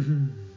mm-hmm.